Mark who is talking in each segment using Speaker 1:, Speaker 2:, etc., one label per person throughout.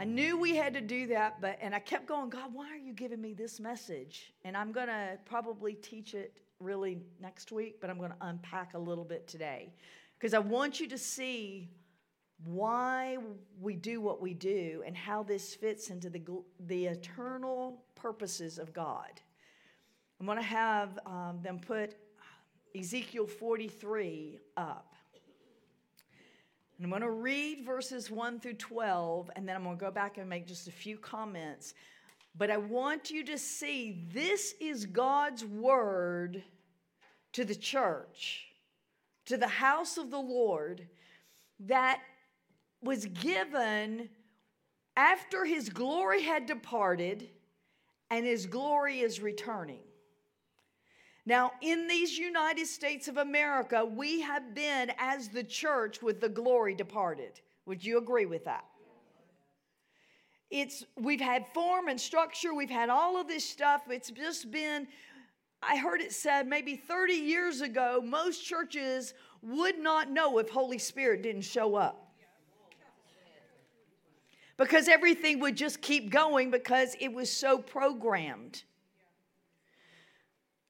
Speaker 1: I knew we had to do that, but and I kept going, God, why are you giving me this message? And I'm going to probably teach it really next week, but I'm going to unpack a little bit today because I want you to see why we do what we do and how this fits into the, the eternal purposes of God. I'm going to have um, them put Ezekiel 43 up. And I'm going to read verses 1 through 12, and then I'm going to go back and make just a few comments. But I want you to see this is God's word to the church, to the house of the Lord, that was given after his glory had departed and his glory is returning. Now, in these United States of America, we have been as the church with the glory departed. Would you agree with that? It's we've had form and structure, we've had all of this stuff. It's just been I heard it said maybe 30 years ago most churches would not know if Holy Spirit didn't show up. Because everything would just keep going because it was so programmed.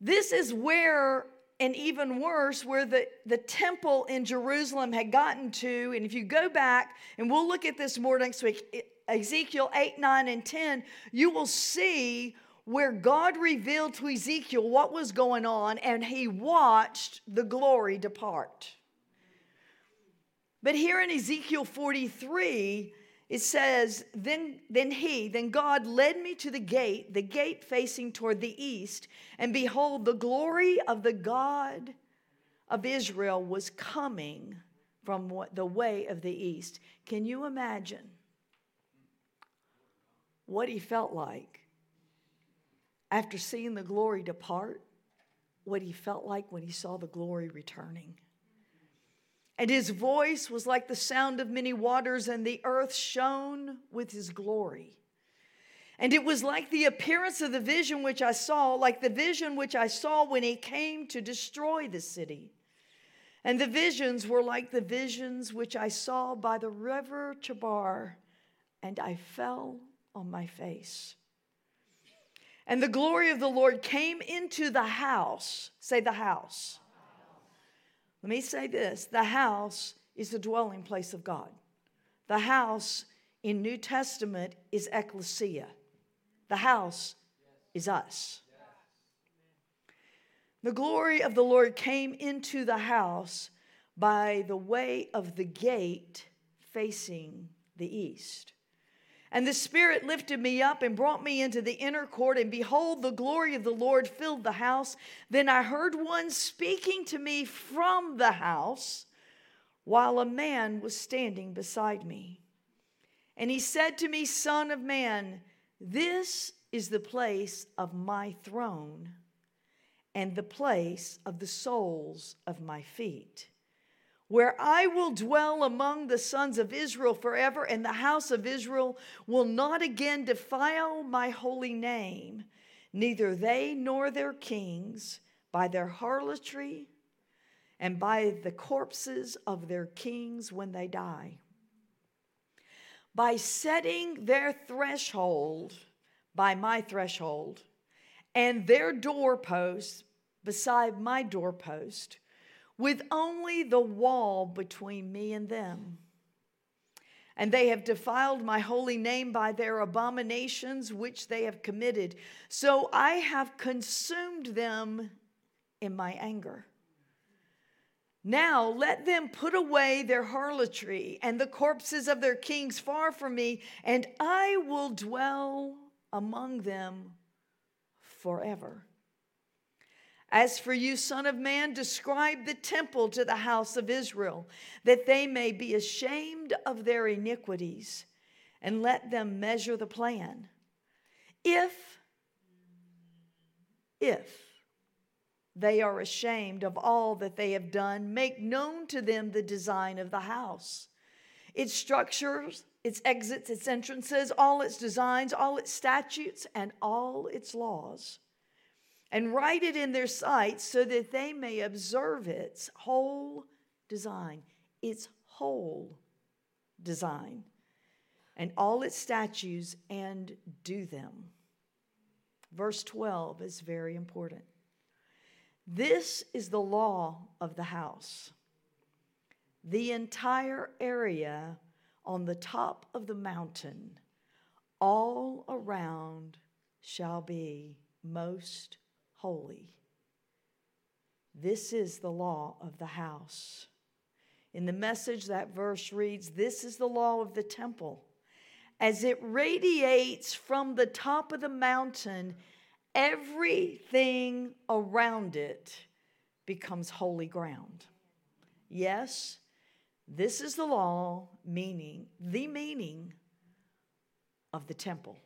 Speaker 1: This is where, and even worse, where the, the temple in Jerusalem had gotten to. And if you go back, and we'll look at this more next week, Ezekiel 8, 9, and 10, you will see where God revealed to Ezekiel what was going on, and he watched the glory depart. But here in Ezekiel 43, it says, then, then he, then God led me to the gate, the gate facing toward the east, and behold, the glory of the God of Israel was coming from the way of the east. Can you imagine what he felt like after seeing the glory depart? What he felt like when he saw the glory returning? And his voice was like the sound of many waters, and the earth shone with his glory. And it was like the appearance of the vision which I saw, like the vision which I saw when he came to destroy the city. And the visions were like the visions which I saw by the river Chebar, and I fell on my face. And the glory of the Lord came into the house. Say the house let me say this the house is the dwelling place of God. The house in New Testament is ecclesia. The house is us. The glory of the Lord came into the house by the way of the gate facing the east. And the Spirit lifted me up and brought me into the inner court, and behold, the glory of the Lord filled the house. Then I heard one speaking to me from the house, while a man was standing beside me. And he said to me, Son of man, this is the place of my throne and the place of the soles of my feet where I will dwell among the sons of Israel forever, and the house of Israel will not again defile my holy name, neither they nor their kings, by their harlotry and by the corpses of their kings when they die. By setting their threshold by my threshold and their doorpost beside my doorpost, with only the wall between me and them. And they have defiled my holy name by their abominations which they have committed. So I have consumed them in my anger. Now let them put away their harlotry and the corpses of their kings far from me, and I will dwell among them forever. As for you, Son of Man, describe the temple to the house of Israel, that they may be ashamed of their iniquities, and let them measure the plan. If, if they are ashamed of all that they have done, make known to them the design of the house, its structures, its exits, its entrances, all its designs, all its statutes, and all its laws and write it in their sight so that they may observe its whole design, its whole design. and all its statutes and do them. Verse 12 is very important. This is the law of the house. The entire area on the top of the mountain, all around, shall be most holy. This is the law of the house. In the message, that verse reads This is the law of the temple. As it radiates from the top of the mountain, everything around it becomes holy ground. Yes, this is the law, meaning, the meaning of the temple.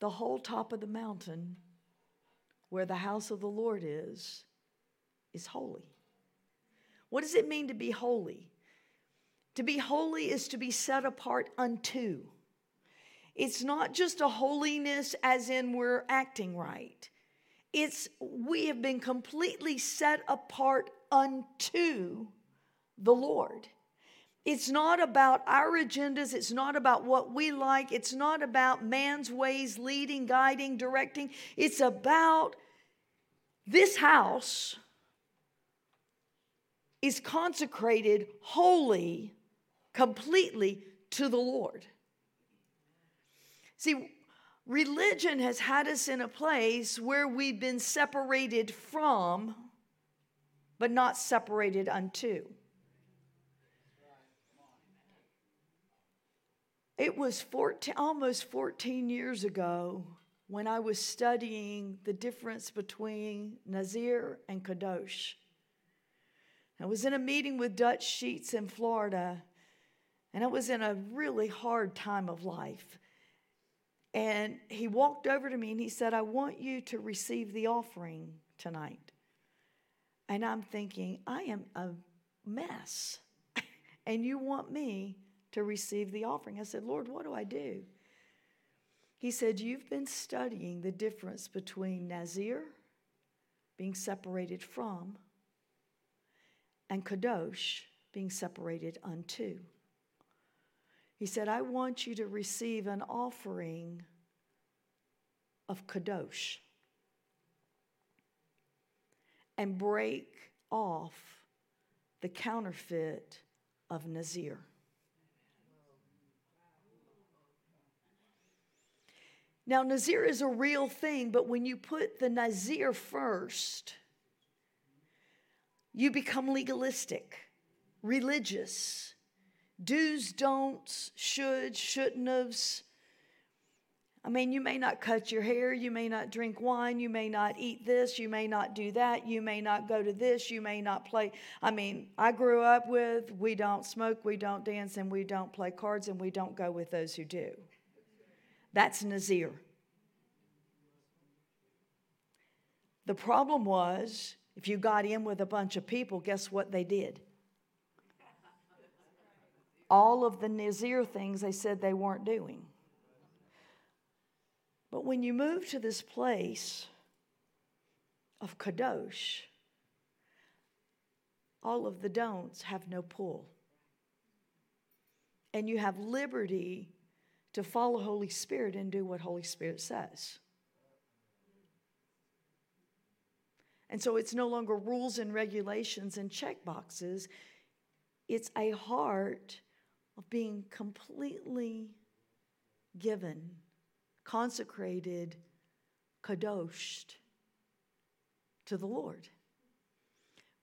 Speaker 1: The whole top of the mountain where the house of the Lord is, is holy. What does it mean to be holy? To be holy is to be set apart unto. It's not just a holiness as in we're acting right. It's we have been completely set apart unto the Lord. It's not about our agendas. It's not about what we like. It's not about man's ways leading, guiding, directing. It's about this house is consecrated wholly, completely to the Lord. See, religion has had us in a place where we've been separated from, but not separated unto. It was 14, almost 14 years ago when I was studying the difference between Nazir and Kadosh. I was in a meeting with Dutch Sheets in Florida, and I was in a really hard time of life. And he walked over to me and he said, I want you to receive the offering tonight. And I'm thinking, I am a mess. and you want me to receive the offering? I said, Lord, what do I do? He said, You've been studying the difference between Nazir, being separated from, and Kadosh, being separated unto. He said, I want you to receive an offering of Kadosh and break off the counterfeit of Nazir. Now, Nazir is a real thing, but when you put the Nazir first, you become legalistic, religious do's, don'ts, should, shouldn't have's. I mean, you may not cut your hair, you may not drink wine, you may not eat this, you may not do that, you may not go to this, you may not play. I mean, I grew up with we don't smoke, we don't dance, and we don't play cards, and we don't go with those who do. That's Nazir. The problem was if you got in with a bunch of people, guess what they did? all of the Nazir things they said they weren't doing. But when you move to this place of Kadosh, all of the don'ts have no pull. And you have liberty to follow Holy Spirit and do what Holy Spirit says. And so it's no longer rules and regulations and check boxes. It's a heart of being completely given, consecrated, kadoshed to the Lord.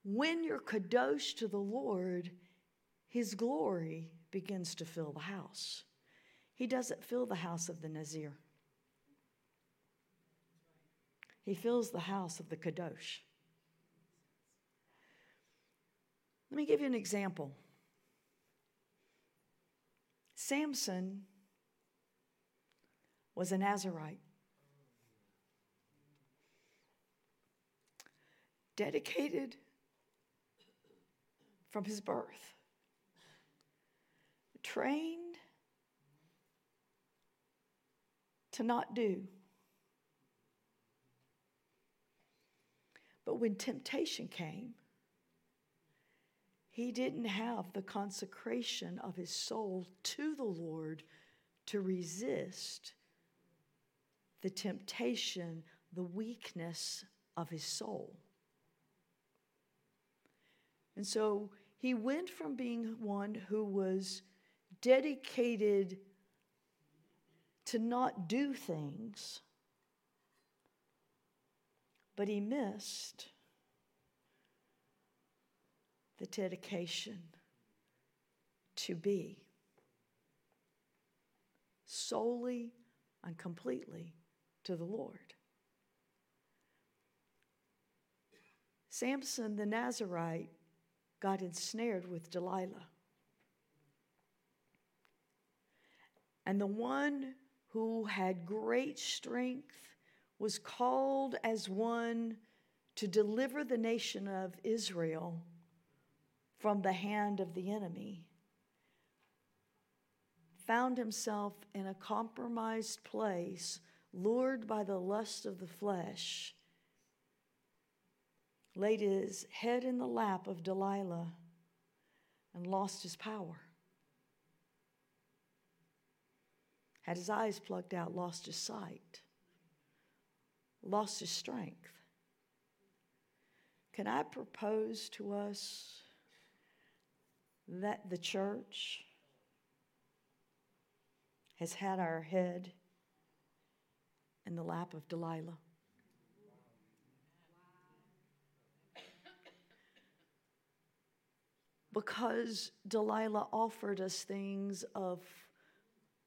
Speaker 1: When you're kadosh to the Lord, His glory begins to fill the house. He doesn't fill the house of the Nazir. He fills the house of the Kadosh. Let me give you an example. Samson was a Nazarite. Dedicated from his birth, trained to not do. But when temptation came, he didn't have the consecration of his soul to the Lord to resist the temptation, the weakness of his soul. And so he went from being one who was dedicated to not do things, but he missed the dedication to be solely and completely to the Lord. Samson the Nazarite got ensnared with Delilah. And the one who had great strength was called as one to deliver the nation of Israel from the hand of the enemy, found himself in a compromised place, lured by the lust of the flesh, laid his head in the lap of Delilah, and lost his power. Had his eyes plucked out, lost his sight, lost his strength. Can I propose to us that the church has had our head in the lap of Delilah. Because Delilah offered us things of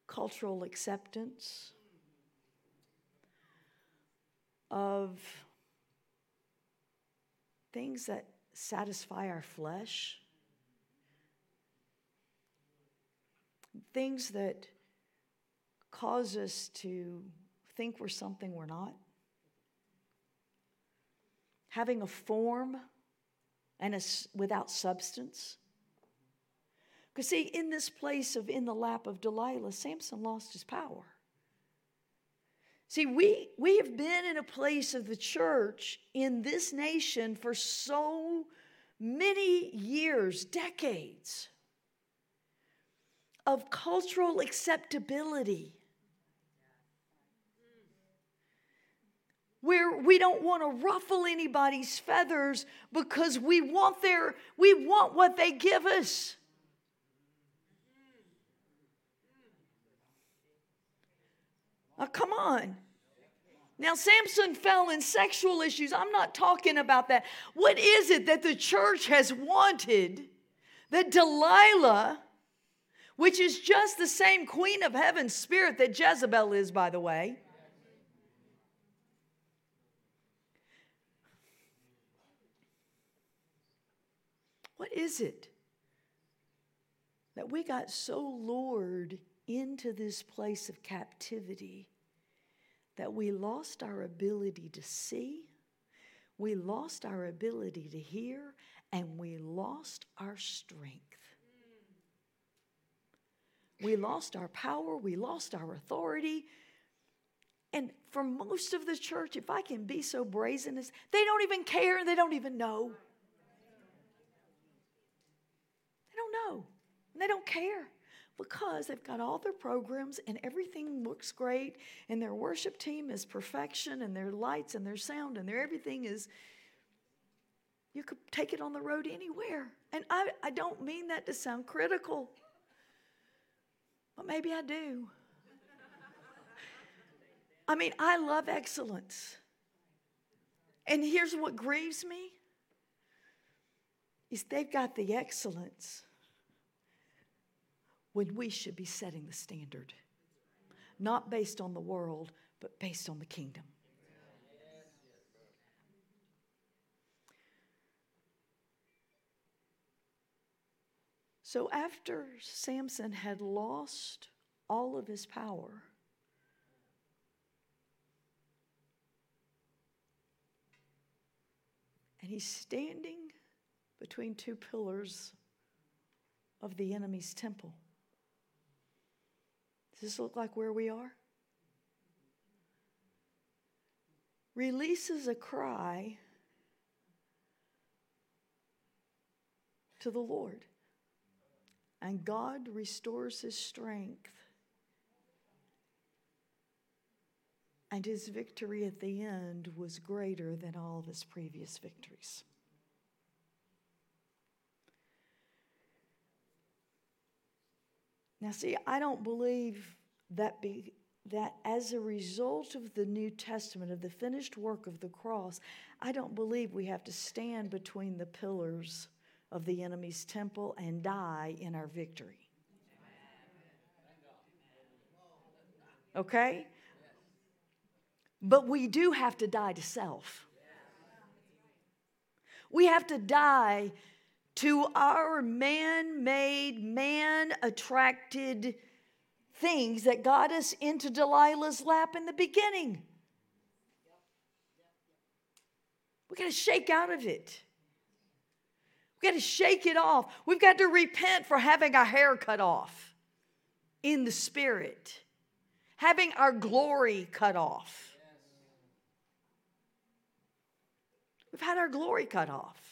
Speaker 1: cultural acceptance, of things that satisfy our flesh. things that cause us to think we're something we're not. Having a form and a, without substance. Because, see, in this place of in the lap of Delilah, Samson lost his power. See, we, we have been in a place of the church in this nation for so many years, decades of cultural acceptability. Where we don't want to ruffle anybody's feathers because we want their we want what they give us. Oh, come on. Now, Samson fell in sexual issues. I'm not talking about that. What is it that the church has wanted that Delilah which is just the same queen of heaven spirit that Jezebel is, by the way. What is it that we got so lured into this place of captivity that we lost our ability to see, we lost our ability to hear, and we lost our strength? We lost our power, we lost our authority. And for most of the church, if I can be so brazen as they don't even care, they don't even know. They don't know. And they don't care because they've got all their programs and everything looks great and their worship team is perfection and their lights and their sound and their everything is you could take it on the road anywhere. And I, I don't mean that to sound critical. but maybe I do. I mean, I love excellence. And here's what grieves me is they've got the excellence when we should be setting the standard. Not based on the world, but based on the kingdom. So after Samson had lost all of his power, and he's standing between two pillars of the enemy's temple. Does this look like where we are? Releases a cry to the Lord. And God restores his strength. And his victory at the end was greater than all of his previous victories. Now, see, I don't believe that be, that as a result of the New Testament, of the finished work of the cross, I don't believe we have to stand between the pillars of the enemy's temple and die in our victory. Okay? But we do have to die to self. We have to die to our man made, man attracted things that got us into Delilah's lap in the beginning. We got to shake out of it. We got to shake it off. We've got to repent for having our hair cut off in the spirit, having our glory cut off. We've had our glory cut off.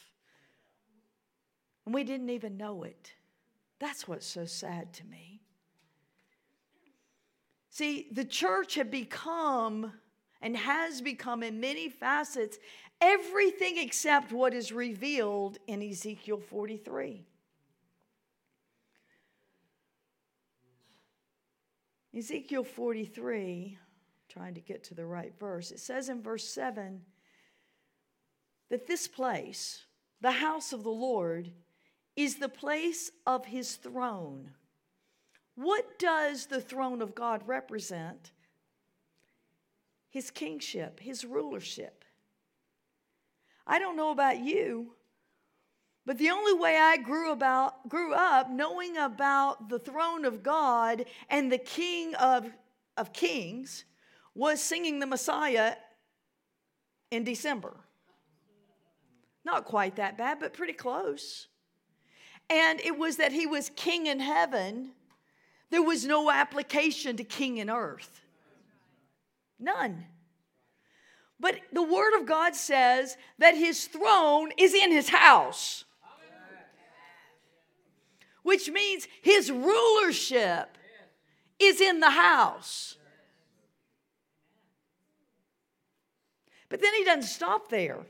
Speaker 1: And we didn't even know it. That's what's so sad to me. See, the church had become and has become in many facets everything except what is revealed in Ezekiel 43. Ezekiel 43, trying to get to the right verse, it says in verse 7 that this place, the house of the Lord, is the place of his throne. What does the throne of God represent? His kingship, his rulership. I don't know about you, but the only way I grew about grew up knowing about the throne of God and the King of, of Kings was singing the Messiah in December. Not quite that bad, but pretty close. And it was that he was king in heaven. There was no application to king in earth. None. But the Word of God says that his throne is in his house, which means his rulership is in the house. But then he doesn't stop there.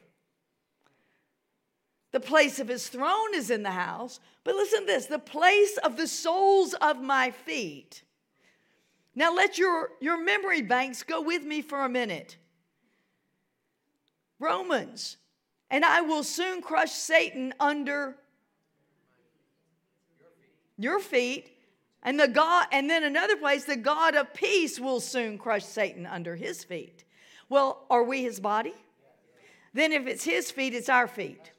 Speaker 1: The place of his throne is in the house. But listen to this the place of the soles of my feet. Now let your, your memory banks go with me for a minute. Romans, and I will soon crush Satan under your feet. And the God, and then another place, the God of peace will soon crush Satan under his feet. Well, are we his body? Then if it's his feet, it's our feet.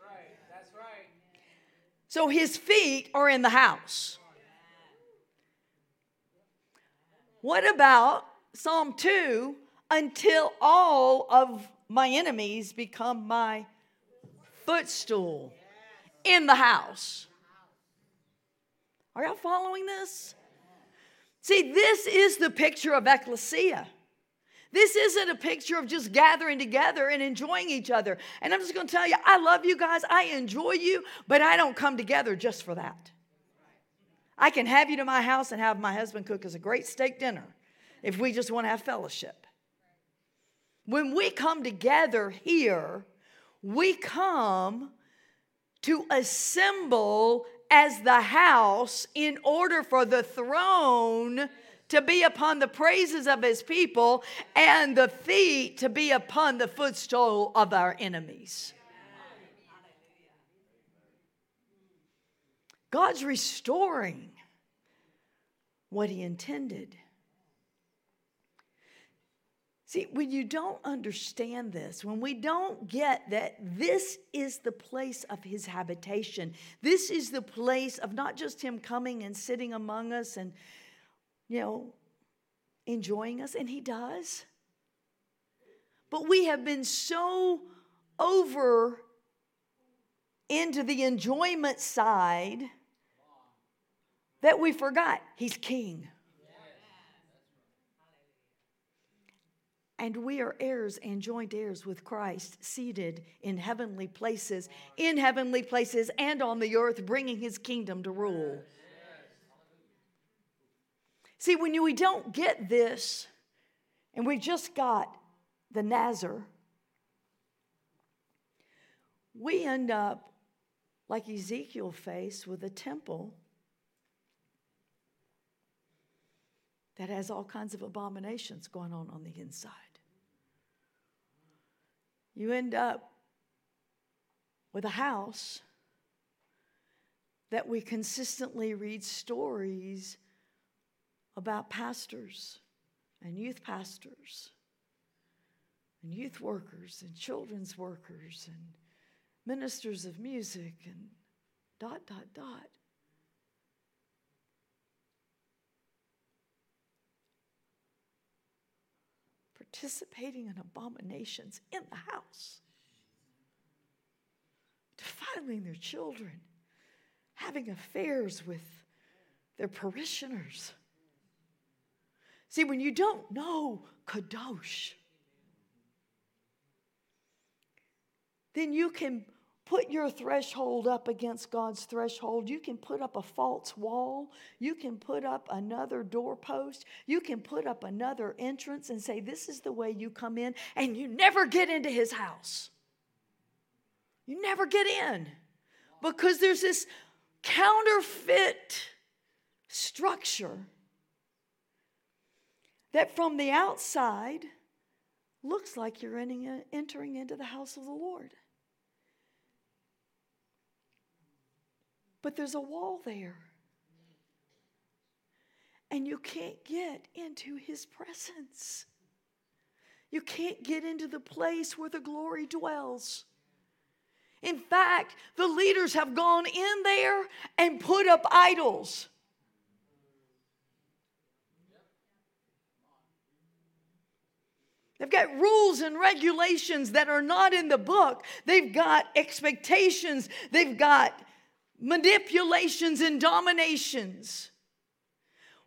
Speaker 1: So his feet are in the house. What about Psalm 2 until all of my enemies become my footstool in the house? Are y'all following this? See, this is the picture of ecclesia. This isn't a picture of just gathering together and enjoying each other. And I'm just going to tell you, I love you guys. I enjoy you, but I don't come together just for that. I can have you to my house and have my husband cook us a great steak dinner if we just want to have fellowship. When we come together here, we come to assemble as the house in order for the throne to be upon the praises of his people, and the feet to be upon the footstool of our enemies. God's restoring what he intended. See, when you don't understand this, when we don't get that this is the place of his habitation, this is the place of not just him coming and sitting among us and you know, enjoying us, and He does. But we have been so over into the enjoyment side that we forgot He's King. and we are heirs and joint heirs with Christ, seated in heavenly places, in heavenly places and on the earth, bringing his kingdom to rule. See, when we don't get this, and we just got the Nazir, we end up like Ezekiel faced with a temple that has all kinds of abominations going on on the inside. You end up with a house that we consistently read stories about pastors and youth pastors and youth workers and children's workers and ministers of music and dot, dot, dot. Participating in abominations in the house, defiling their children, having affairs with their parishioners. See, when you don't know Kadosh, then you can put your threshold up against God's threshold. You can put up a false wall. You can put up another doorpost. You can put up another entrance and say, This is the way you come in, and you never get into his house. You never get in because there's this counterfeit structure that from the outside looks like you're entering into the house of the Lord. But there's a wall there. And you can't get into his presence. You can't get into the place where the glory dwells. In fact, the leaders have gone in there and put up idols. They've got rules and regulations that are not in the book. They've got expectations. They've got manipulations and dominations.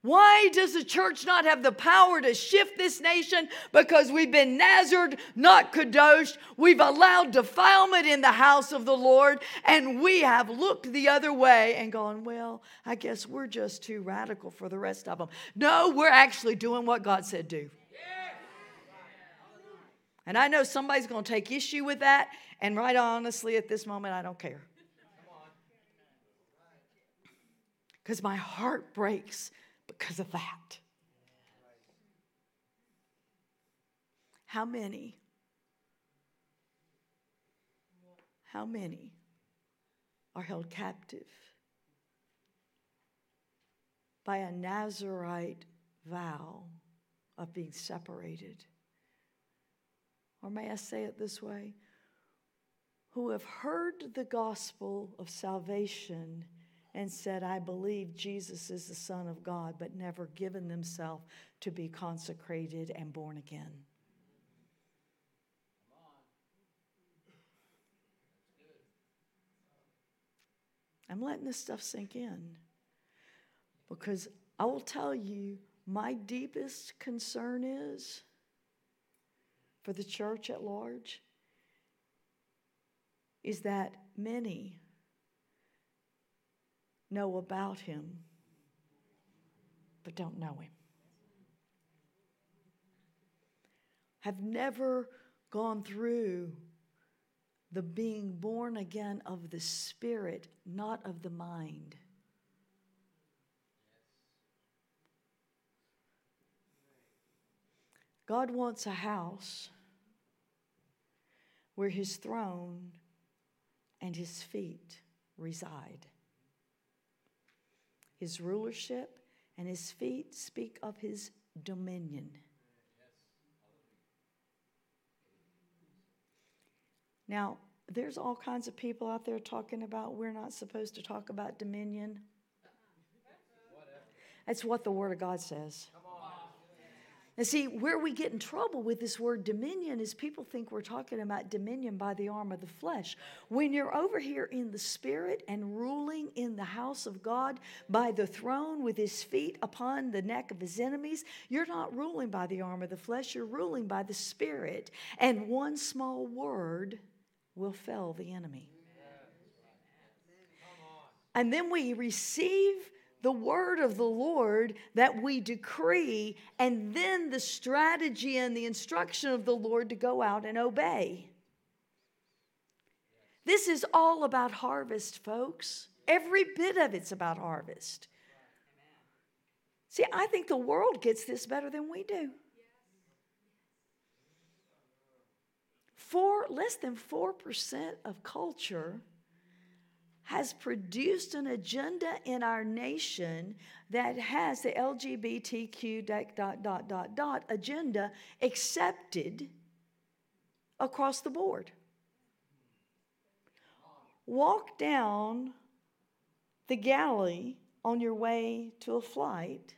Speaker 1: Why does the church not have the power to shift this nation? Because we've been Nazared, not Kadosh. We've allowed defilement in the house of the Lord, and we have looked the other way and gone, well, I guess we're just too radical for the rest of them. No, we're actually doing what God said do. And I know somebody's going to take issue with that, and right honestly, at this moment, I don't care. because my heart breaks because of that. How many? How many are held captive by a Nazarite vow of being separated? Or may I say it this way? Who have heard the gospel of salvation and said, I believe Jesus is the Son of God, but never given themselves to be consecrated and born again. I'm letting this stuff sink in because I will tell you my deepest concern is for the church at large is that many know about him, but don't know him. Have never gone through the being born again of the spirit, not of the mind. God wants a house where his throne and his feet reside. His rulership and his feet speak of his dominion. Now, there's all kinds of people out there talking about we're not supposed to talk about dominion. That's what the Word of God says. And see, where we get in trouble with this word dominion is people think we're talking about dominion by the arm of the flesh. When you're over here in the spirit and ruling in the house of God by the throne with his feet upon the neck of his enemies, you're not ruling by the arm of the flesh, you're ruling by the spirit. And one small word will fell the enemy. And then we receive the word of the Lord that we decree, and then the strategy and the instruction of the Lord to go out and obey. This is all about harvest, folks. Every bit of it's about harvest. See, I think the world gets this better than we do. Four, less than 4% of culture has produced an agenda in our nation that has the LGBTQ dot, dot, dot, dot, dot agenda accepted across the board. Walk down the galley on your way to a flight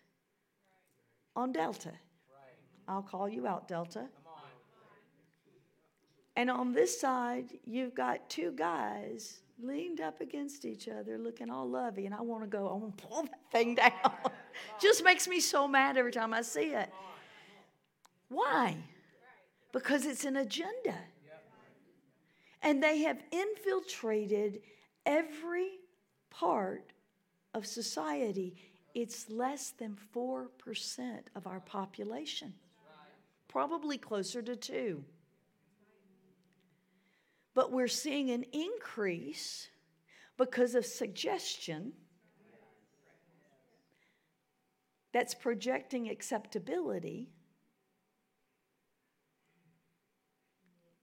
Speaker 1: on Delta. I'll call you out, Delta. And on this side, you've got two guys leaned up against each other, looking all lovey, and I want to go, I want to pull that thing down. Just makes me so mad every time I see it. Why? Because it's an agenda. And they have infiltrated every part of society. It's less than 4% of our population, probably closer to 2 but we're seeing an increase because of suggestion that's projecting acceptability.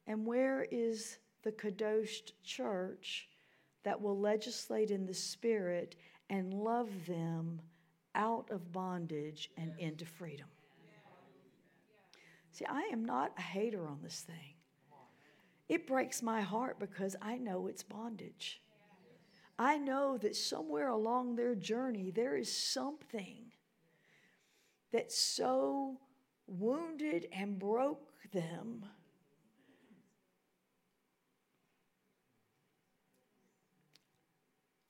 Speaker 1: And where is the Kadosh church that will legislate in the Spirit and love them out of bondage and into freedom? See, I am not a hater on this thing. It breaks my heart because I know it's bondage. I know that somewhere along their journey, there is something that so wounded and broke them.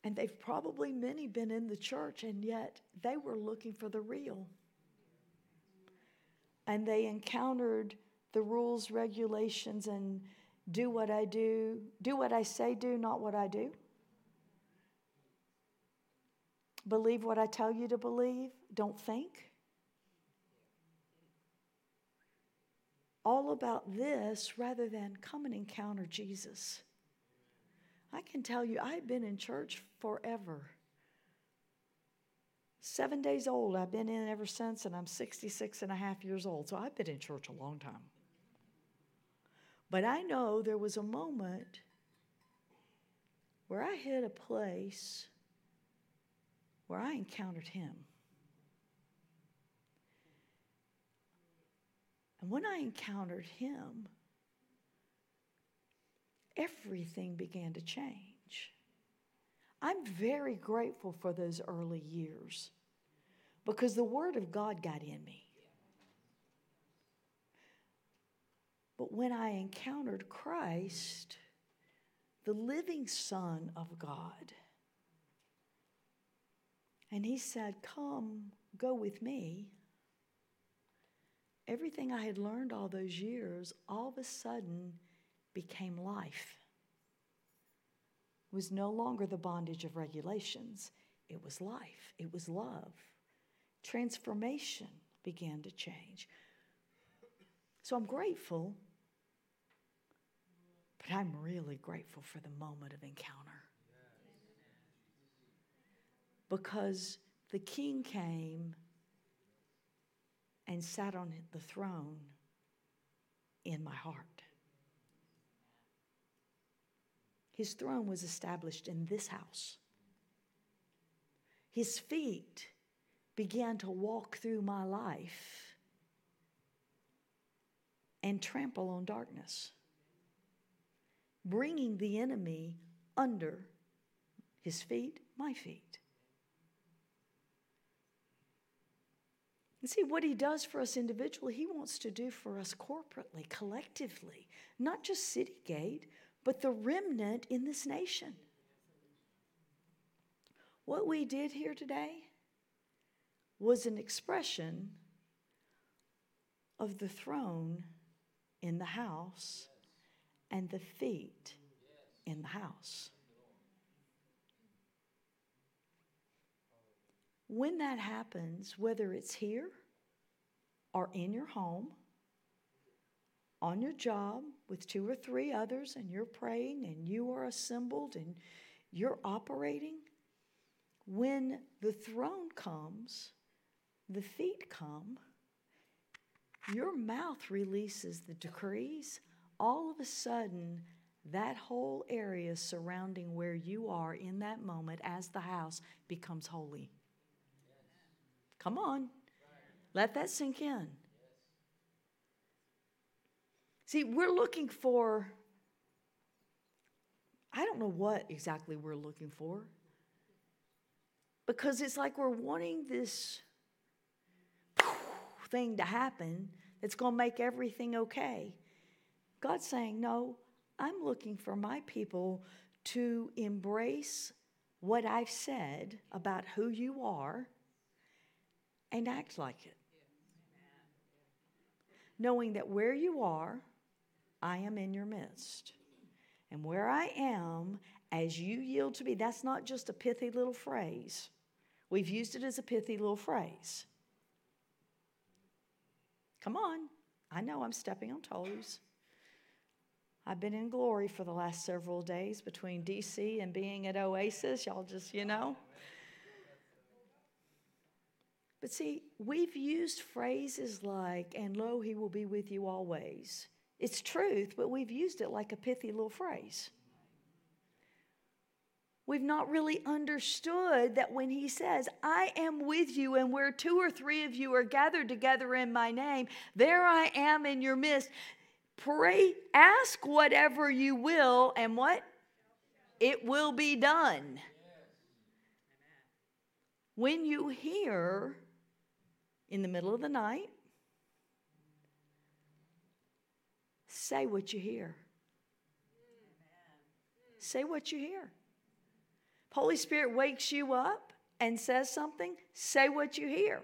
Speaker 1: And they've probably many been in the church, and yet they were looking for the real. And they encountered the rules, regulations, and do what I do, do what I say do, not what I do. Believe what I tell you to believe, don't think. All about this rather than come and encounter Jesus. I can tell you, I've been in church forever. Seven days old, I've been in ever since, and I'm 66 and a half years old. So I've been in church a long time. But I know there was a moment where I hit a place where I encountered him. And when I encountered him, everything began to change. I'm very grateful for those early years because the Word of God got in me. But when I encountered Christ, the living Son of God, and He said, Come, go with me. Everything I had learned all those years all of a sudden became life. It was no longer the bondage of regulations, it was life, it was love. Transformation began to change. So I'm grateful but I'm really grateful for the moment of encounter. Because the king came and sat on the throne in my heart. His throne was established in this house. His feet began to walk through my life and trample on darkness bringing the enemy under his feet, my feet. And see what he does for us individually, he wants to do for us corporately, collectively, not just City Gate, but the remnant in this nation. What we did here today was an expression of the throne in the house and the feet in the house. When that happens, whether it's here or in your home, on your job with two or three others, and you're praying and you are assembled and you're operating, when the throne comes, the feet come, your mouth releases the decrees. All of a sudden, that whole area surrounding where you are in that moment as the house becomes holy. Come on. Let that sink in. See, we're looking for, I don't know what exactly we're looking for, because it's like we're wanting this thing to happen that's going to make everything okay. God's saying, No, I'm looking for my people to embrace what I've said about who you are and act like it. Knowing that where you are, I am in your midst. And where I am, as you yield to me, that's not just a pithy little phrase. We've used it as a pithy little phrase. Come on. I know I'm stepping on toes. I've been in glory for the last several days between DC and being at Oasis. Y'all just, you know. But see, we've used phrases like, and lo, he will be with you always. It's truth, but we've used it like a pithy little phrase. We've not really understood that when he says, I am with you, and where two or three of you are gathered together in my name, there I am in your midst. Pray, ask whatever you will, and what? It will be done. When you hear in the middle of the night, say what you hear. Say what you hear. Holy Spirit wakes you up and says something, say what you hear.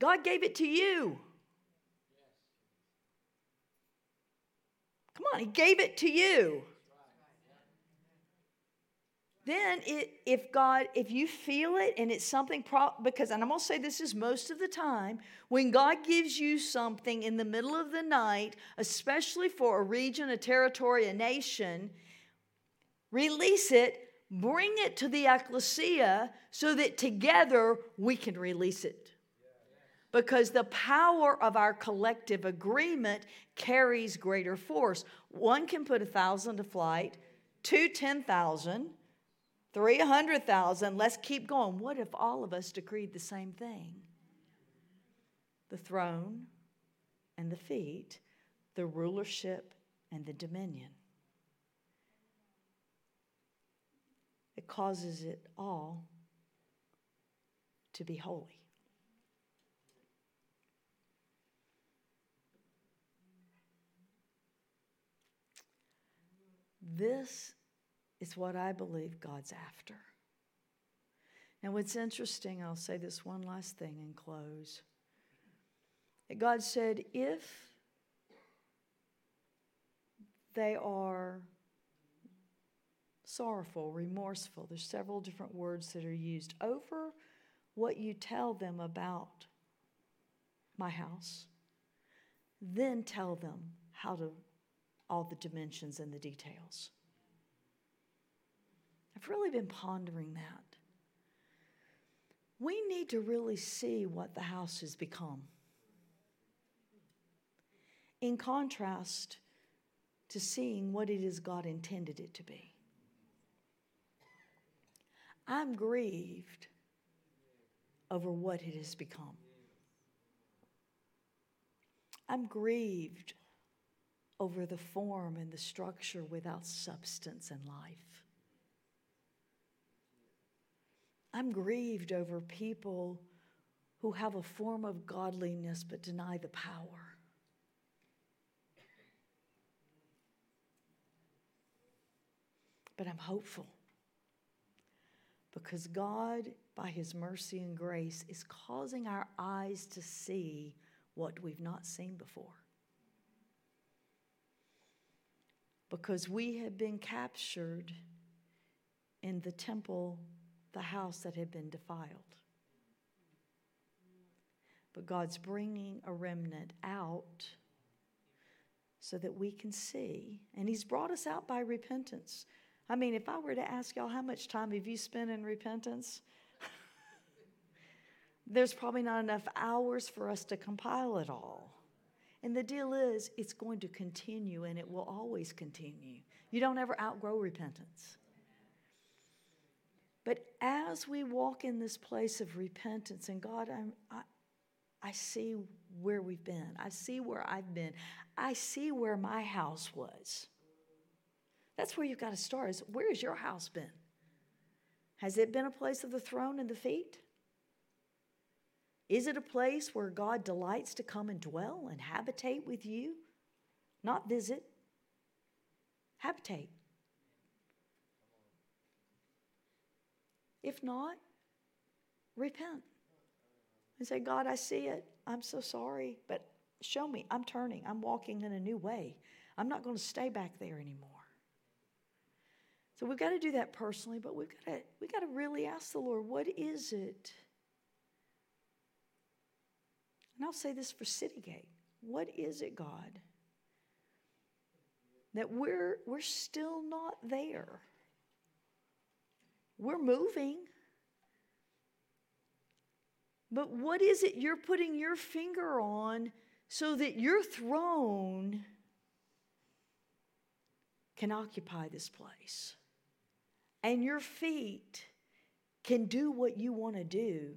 Speaker 1: God gave it to you. Come on, He gave it to you then it, if God, if you feel it and it's something, pro, because, and I'm going to say this is most of the time, when God gives you something in the middle of the night, especially for a region, a territory, a nation, release it, bring it to the ecclesia so that together we can release it. Because the power of our collective agreement carries greater force. One can put a thousand to flight, two, ten thousand 300,000. Let's keep going. What if all of us decreed the same thing? The throne and the feet, the rulership and the dominion. It causes it all to be holy. This is what I believe God's after. Now, what's interesting, I'll say this one last thing and close. That God said, if they are sorrowful, remorseful, there's several different words that are used over what you tell them about my house, then tell them how to, all the dimensions and the details. I've really been pondering that. We need to really see what the house has become. In contrast to seeing what it is God intended it to be. I'm grieved over what it has become. I'm grieved over the form and the structure without substance and life. I'm grieved over people who have a form of godliness but deny the power. But I'm hopeful because God, by His mercy and grace, is causing our eyes to see what we've not seen before. Because we had been captured in the temple, the house that had been defiled. But God's bringing a remnant out so that we can see. And He's brought us out by repentance. I mean, if I were to ask y'all, how much time have you spent in repentance? There's probably not enough hours for us to compile it all. And the deal is, it's going to continue and it will always continue. You don't ever outgrow repentance. But as we walk in this place of repentance, and God, I'm, I, I see where we've been, I see where I've been, I see where my house was. That's where you've got to start. Is where has your house been? Has it been a place of the throne and the feet? Is it a place where God delights to come and dwell and habitate with you? Not visit, habitate. If not, repent and say, God, I see it. I'm so sorry, but show me. I'm turning. I'm walking in a new way. I'm not going to stay back there anymore. So we've got to do that personally, but we've got to, we've got to really ask the Lord, what is it? And I'll say this for Citygate. What is it, God? That we're, we're still not there. We're moving. But what is it you're putting your finger on so that your throne can occupy this place? and your feet can do what you want to do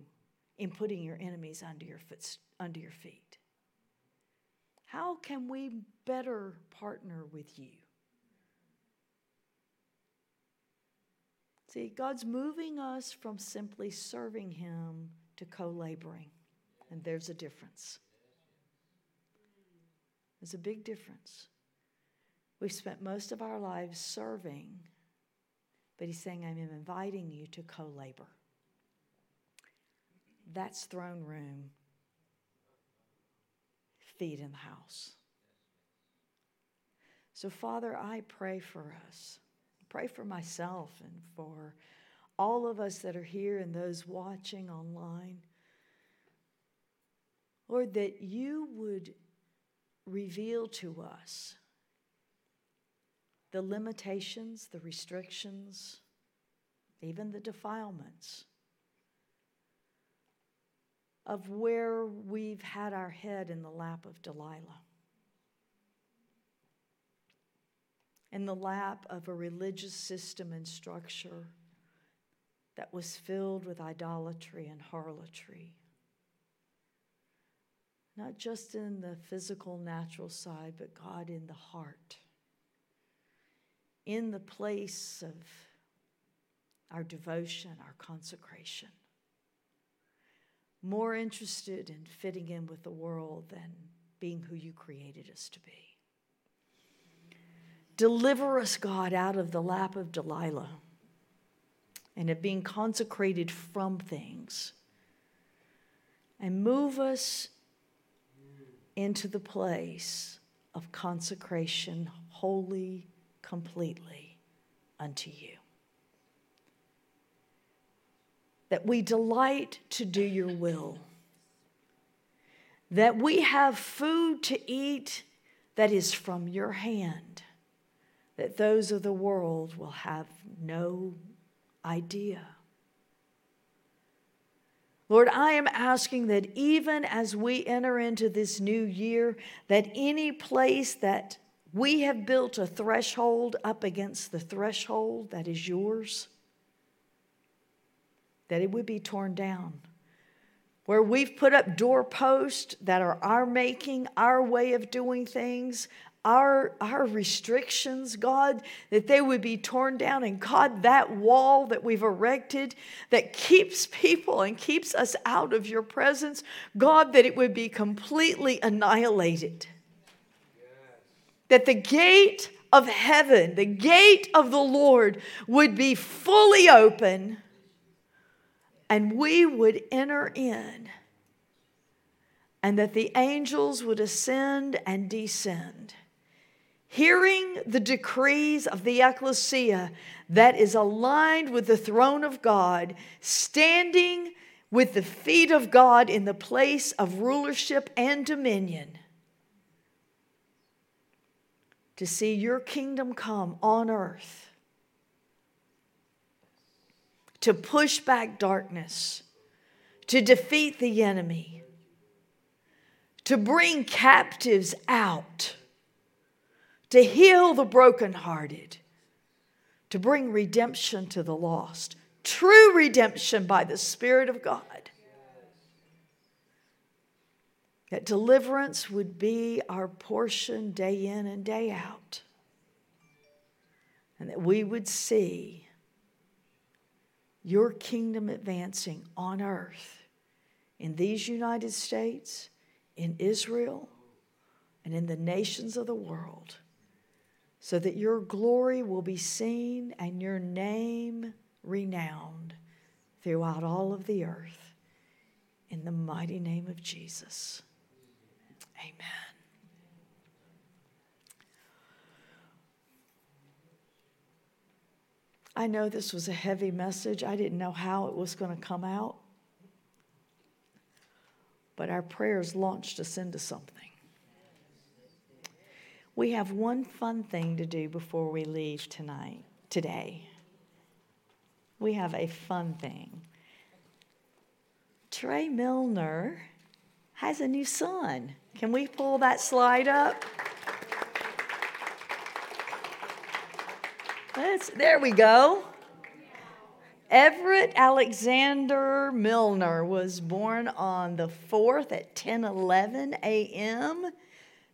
Speaker 1: in putting your enemies under your foot, under your feet. How can we better partner with you? See, God's moving us from simply serving Him to co laboring. And there's a difference. There's a big difference. We've spent most of our lives serving but he's saying, I'm inviting you to co labor. That's throne room, feet in the house. So, Father, I pray for us. Pray for myself and for all of us that are here and those watching online. Lord, that you would reveal to us the limitations, the restrictions, even the defilements of where we've had our head in the lap of Delilah, in the lap of a religious system and structure that was filled with idolatry and harlotry. Not just in the physical, natural side, but God in the heart in the place of our devotion, our consecration. More interested in fitting in with the world than being who you created us to be. Deliver us, God, out of the lap of Delilah and of being consecrated from things. And move us into the place of consecration, holy completely unto you. That we delight to do your will. That we have food to eat that is from your hand. That those of the world will have no idea. Lord, I am asking that even as we enter into this new year, that any place that we have built a threshold up against the threshold that is yours, that it would be torn down. Where we've put up doorposts that are our making, our way of doing things, our, our restrictions, God, that they would be torn down. And God, that wall that we've erected that keeps people and keeps us out of your presence, God, that it would be completely annihilated. That the gate of heaven, the gate of the Lord, would be fully open and we would enter in, and that the angels would ascend and descend. Hearing the decrees of the ecclesia that is aligned with the throne of God, standing with the feet of God in the place of rulership and dominion, to see your kingdom come on earth, to push back darkness, to defeat the enemy, to bring captives out to heal the brokenhearted, to bring redemption to the lost, true redemption by the Spirit of God. That deliverance would be our portion day in and day out. And that we would see your kingdom advancing on earth in these United States, in Israel, and in the nations of the world so that your glory will be seen and your name renowned throughout all of the earth. In the mighty name of Jesus. Amen. I know this was a heavy message. I didn't know how it was going to come out. But our prayers launched us into something. We have one fun thing to do before we leave tonight, today. We have a fun thing. Trey Milner has a new son. Can we pull that slide up? Let's, there we go. Everett Alexander Milner was born on the 4th at 10 11 a.m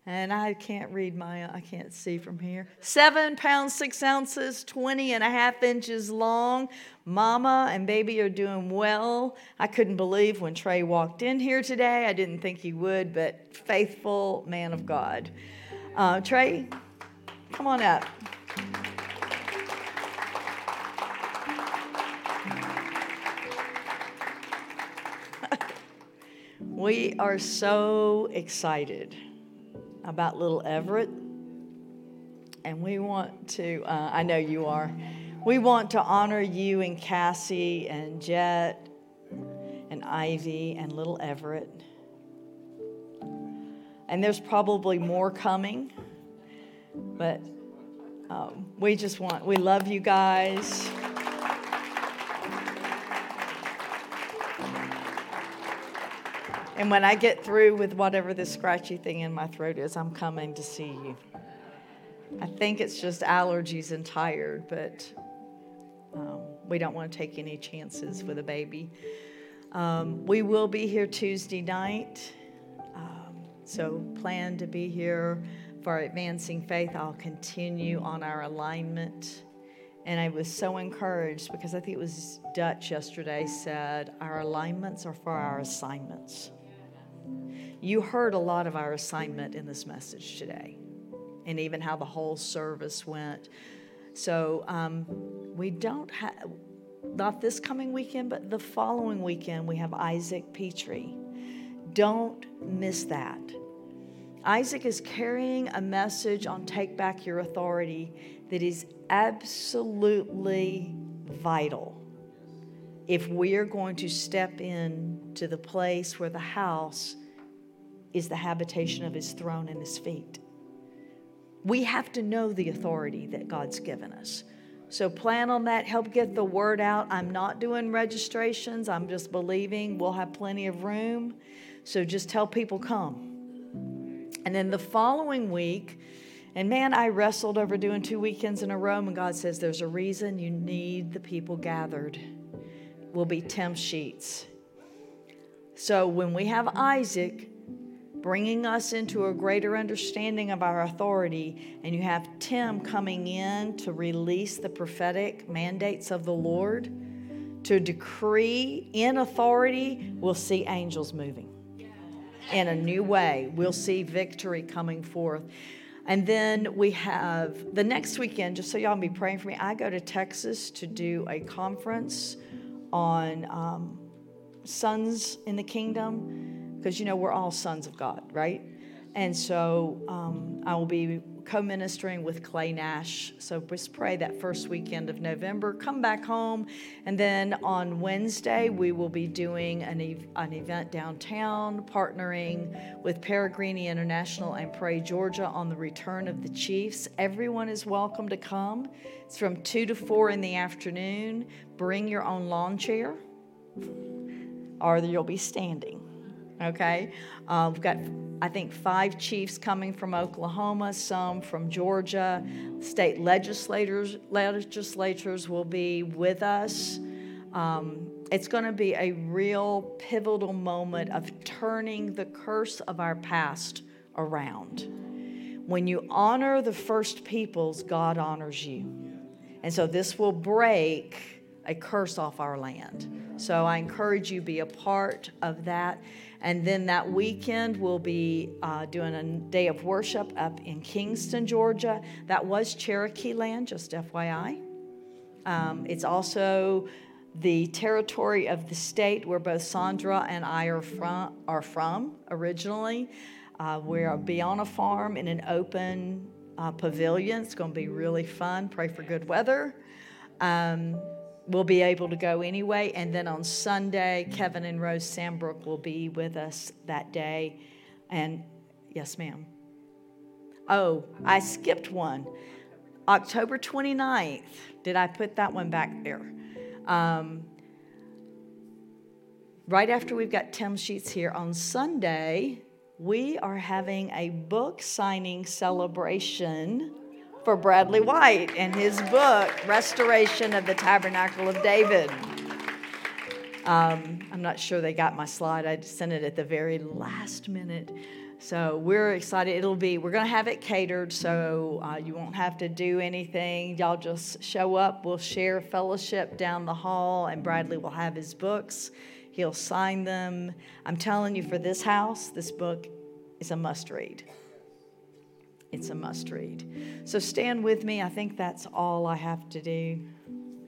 Speaker 1: and I can't read my, I can't see from here. Seven pounds, six ounces, 20 and a half inches long. Mama and baby are doing well. I couldn't believe when Trey walked in here today. I didn't think he would, but faithful man of God. Uh, Trey, come on up. We are so excited about little Everett. And we want to, uh, I know you are, we want to honor you and Cassie and Jet and Ivy and little Everett. And there's probably more coming, but um, we just want, we love you guys. And when I get through with whatever this scratchy thing in my throat is, I'm coming to see you. I think it's just allergies and tired, but um, we don't want to take any chances with a baby. Um, we will be here Tuesday night, um, so plan to be here for Advancing Faith. I'll continue on our alignment. And I was so encouraged because I think it was Dutch yesterday said, Our alignments are for our assignments. You heard a lot of our assignment in this message today, and even how the whole service went. So um, we don't have, not this coming weekend, but the following weekend, we have Isaac Pitre. Don't miss that. Isaac is carrying a message on Take Back Your Authority that is absolutely vital if we are going to step in to the place where the house is the habitation of his throne and his feet. We have to know the authority that God's given us. So plan on that. Help get the word out. I'm not doing registrations, I'm just believing we'll have plenty of room. So just tell people come. And then the following week, and man, I wrestled over doing two weekends in a row, and God says there's a reason you need the people gathered. Will be Tim Sheets. So when we have Isaac, bringing us into a greater understanding of our authority. And you have Tim coming in to release the prophetic mandates of the Lord, to decree in authority. We'll see angels moving in a new way. We'll see victory coming forth. And then we have the next weekend, just so y'all be praying for me, I go to Texas to do a conference on um, sons in the kingdom, because you know we're all sons of God, right? And so um, I will be co ministering with Clay Nash. So just pray that first weekend of November. Come back home. And then on Wednesday, we will be doing an, ev- an event downtown, partnering with Peregrini International and Pray Georgia on the return of the Chiefs. Everyone is welcome to come. It's from 2 to 4 in the afternoon. Bring your own lawn chair, or you'll be standing. Okay? Uh, we've got I think, five chiefs coming from Oklahoma, some from Georgia. State legislators, legislatures will be with us. Um, it's going to be a real pivotal moment of turning the curse of our past around. When you honor the first peoples, God honors you. And so this will break a curse off our land. So I encourage you be a part of that. And then that weekend, we'll be uh, doing a day of worship up in Kingston, Georgia. That was Cherokee land, just FYI. Um, it's also the territory of the state where both Sandra and I are from, are from originally. Uh, we'll be on a farm in an open uh, pavilion. It's going to be really fun. Pray for good weather. Um, we'll be able to go anyway. And then on Sunday, Kevin and Rose Sambrook will be with us that day. And yes, ma'am. Oh, I skipped one. October 29th. Did I put that one back there? Um, right after we've got Tim Sheets here on Sunday, we are having a book signing celebration for Bradley White and his book, Restoration of the Tabernacle of David. Um, I'm not sure they got my slide. I sent it at the very last minute. So we're excited. It'll be, we're going to have it catered, so uh, you won't have to do anything. Y'all just show up. We'll share fellowship down the hall, and Bradley will have his books. He'll sign them. I'm telling you, for this house, this book is a must read it's a must read. So stand with me. I think that's all I have to do.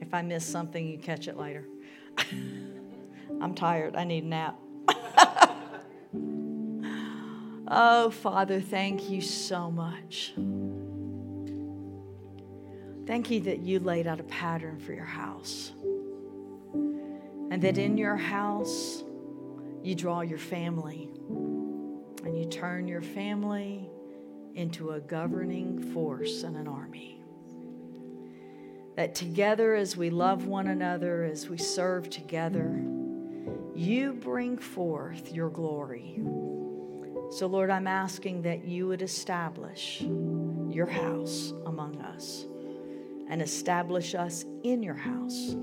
Speaker 1: If I miss something, you catch it later. I'm tired. I need a nap. oh, Father, thank you so much. Thank you that you laid out a pattern for your house. And that in your house, you draw your family and you turn your family into a governing force and an army. That together, as we love one another, as we serve together, you bring forth your glory. So, Lord, I'm asking that you would establish your house among us and establish us in your house.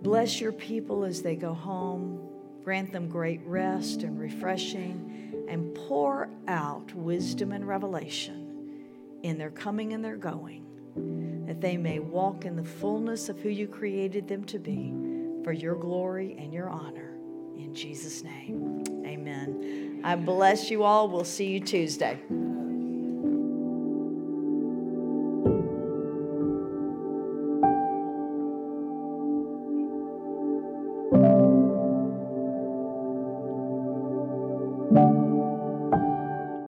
Speaker 1: Bless your people as they go home. Grant them great rest and refreshing and pour out wisdom and revelation in their coming and their going, that they may walk in the fullness of who you created them to be for your glory and your honor. In Jesus' name, amen. I bless you all. We'll see you Tuesday.